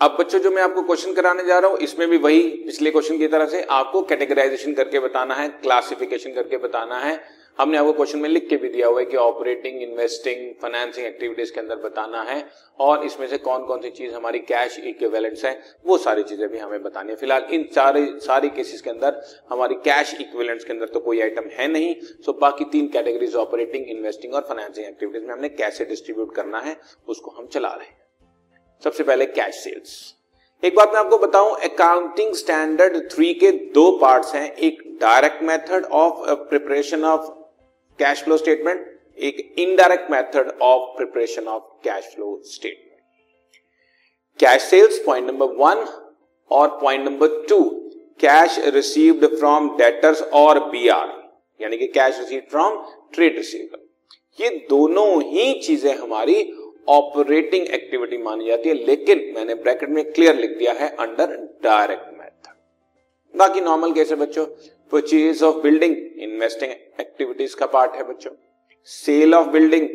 अब बच्चों, जो मैं आपको क्वेश्चन कराने जा रहा हूँ, इसमें भी वही पिछले क्वेश्चन की तरह से आपको कैटेगराइजेशन करके बताना है क्लासिफिकेशन करके बताना है। हमने आपको क्वेश्चन में लिख के भी दिया हुआ है कि ऑपरेटिंग इन्वेस्टिंग फाइनेंसिंग एक्टिविटीज़ के अंदर बताना है और इसमें से कौन कौन सी चीज़ हमारी कैश इक्विवेलेंट्स है, वो सारी चीज़ें भी हमें बतानी है। फ़िलहाल इन सारे, सारी केसेस के अंदर हमारी कैश इक्विवेलेंट्स के अंदर तो कोई आइटम है नहीं। सो बाकी तीन कैटेगरीज ऑपरेटिंग इन्वेस्टिंग और फाइनेंसिंग एक्टिविटीज़ में हमने कैसे डिस्ट्रीब्यूट करना है, उसको हम चला रहे हैं। सबसे पहले कैश सेल्स एक बात मैं आपको बताऊँ अकाउंटिंग स्टैंडर्ड थ्री के दो पार्ट्स हैं। एक direct method of preparation of cash flow statement एक indirect method of preparation of cash flow statement cash sales point number one और point number two cash received from debtors और B R यानी कि cash receive from trade receiver ये दोनों ही चीज़ें हमारी operating activity मानी जाती है, लेकिन मैंने ब्रैकेट में क्लियर लिख दिया है अंडर डायरेक्ट मेथड बाकी नॉर्मल कैसे बच्चों? Purchase of building investing activities का पार्ट है बच्चों। सेल ऑफ़ बिल्डिंग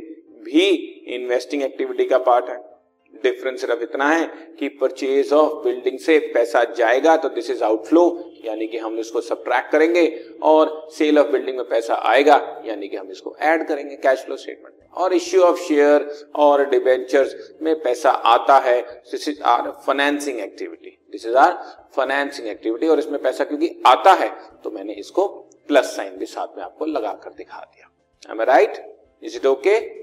भी इन्वेस्टिंग एक्टिविटी का पार्ट है। डिफरेंस सिर्फ़ इतना है कि परचेज ऑफ़ बिल्डिंग से पैसा जाएगा तो दिस इज़ आउटफ्लो यानी कि हम इसको सब्ट्रैक्ट करेंगे और सेल ऑफ़ बिल्डिंग में पैसा आएगा, यानी कि हम इसको ऐड करेंगे कैश फ्लो स्टेटमेंट और इश्यू ऑफ़ शेयर और डिबेंचर्स में पैसा आता है this is our financing activity this is our financing activity और इसमें पैसा क्योंकि आता है तो मैंने इसको प्लस साइन भी साथ में आपको लगा कर दिखा दिया। Right is it okay